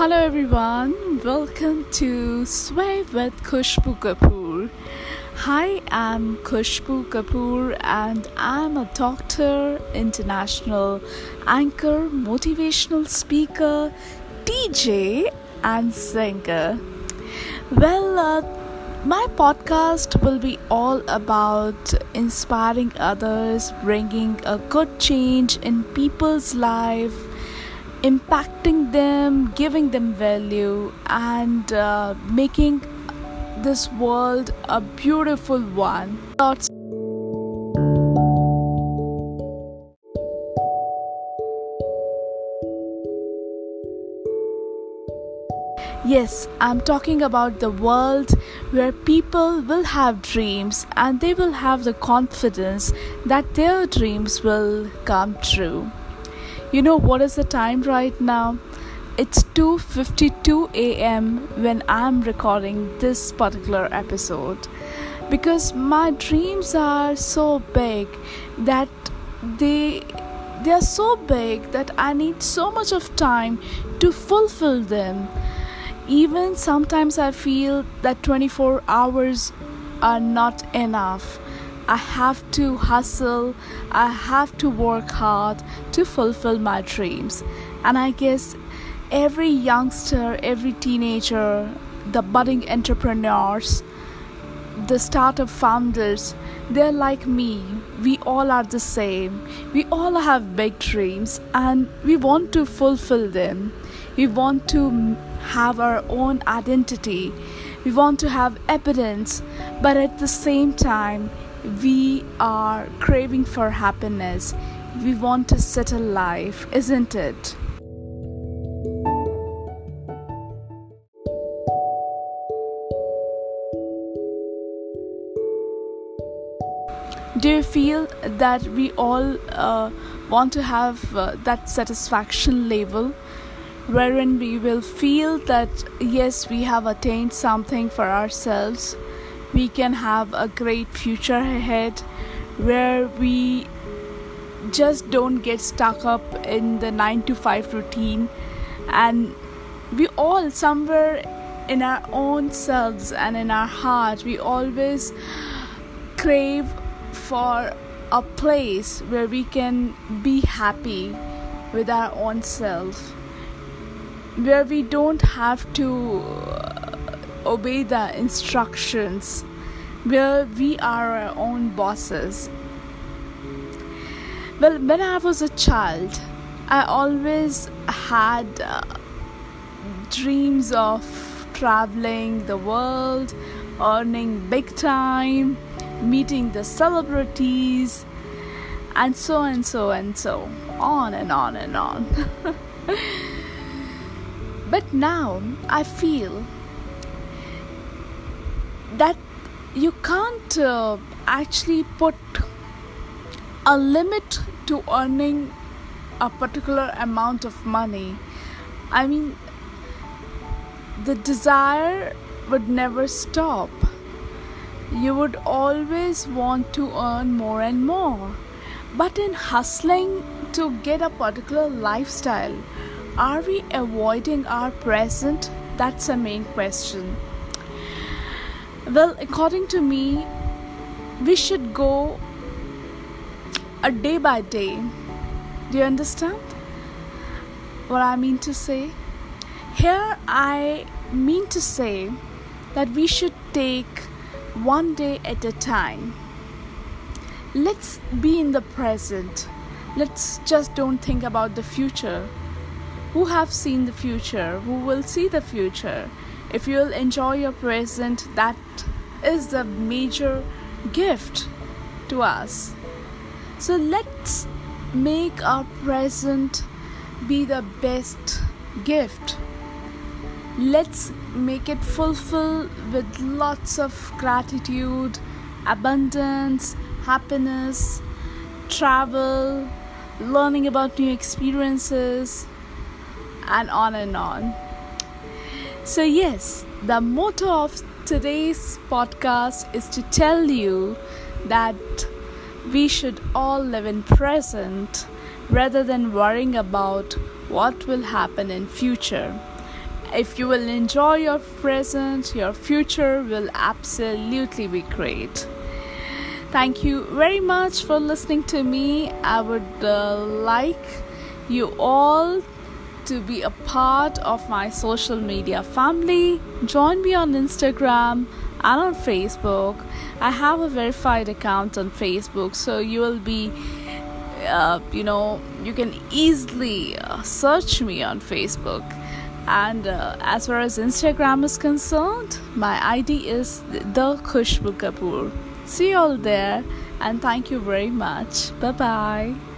Hello everyone, welcome to Sway with Khushbu Kapoor. Hi, I'm Khushbu Kapoor and I'm a doctor, international anchor, motivational speaker, DJ, and singer. Well, uh, my podcast will be all about inspiring others, bringing a good change in people's life impacting them, giving them value, and uh, making this world a beautiful one. Yes, I'm talking about the world where people will have dreams and they will have the confidence that their dreams will come true. You know what is the time right now? It's 2:52 a.m. when I'm recording this particular episode because my dreams are so big that they they are so big that I need so much of time to fulfill them. Even sometimes I feel that 24 hours are not enough I have to hustle, I have to work hard to fulfill my dreams. And I guess every youngster, every teenager, the budding entrepreneurs, the startup founders, they're like me. We all are the same. We all have big dreams and we want to fulfill them. We want to have our own identity. We want to have evidence, but at the same time, we are craving for happiness. We want a settle life, isn't it? Do you feel that we all uh, want to have uh, that satisfaction level wherein we will feel that yes, we have attained something for ourselves? We can have a great future ahead where we just don't get stuck up in the 9 to 5 routine. And we all somewhere in our own selves and in our heart we always crave for a place where we can be happy with our own self where we don't have to obey the instructions where we are our own bosses. Well, when I was a child, I always had uh, dreams of traveling the world, earning big time, meeting the celebrities, and so and so and so on and on and on. but now I feel that you can't uh, actually put a limit to earning a particular amount of money. I mean, the desire would never stop. You would always want to earn more and more. But in hustling to get a particular lifestyle, are we avoiding our present? That's the main question. Well, according to me, we should go a day by day. Do you understand what I mean to say? Here, I mean to say that we should take one day at a time. Let's be in the present. Let's just don't think about the future. Who have seen the future? Who will see the future? If you'll enjoy your present, that is the major gift to us. So let's make our present be the best gift. Let's make it fulfill with lots of gratitude, abundance, happiness, travel, learning about new experiences, and on and on. So, yes, the motto of today's podcast is to tell you that we should all live in present rather than worrying about what will happen in future if you will enjoy your present, your future will absolutely be great. Thank you very much for listening to me. I would uh, like you all to be a part of my social media family. Join me on Instagram and on Facebook. I have a verified account on Facebook, so you will be, uh, you know, you can easily uh, search me on Facebook. And uh, as far as Instagram is concerned, my ID is the Khushbu Kapoor. See you all there, and thank you very much. Bye bye.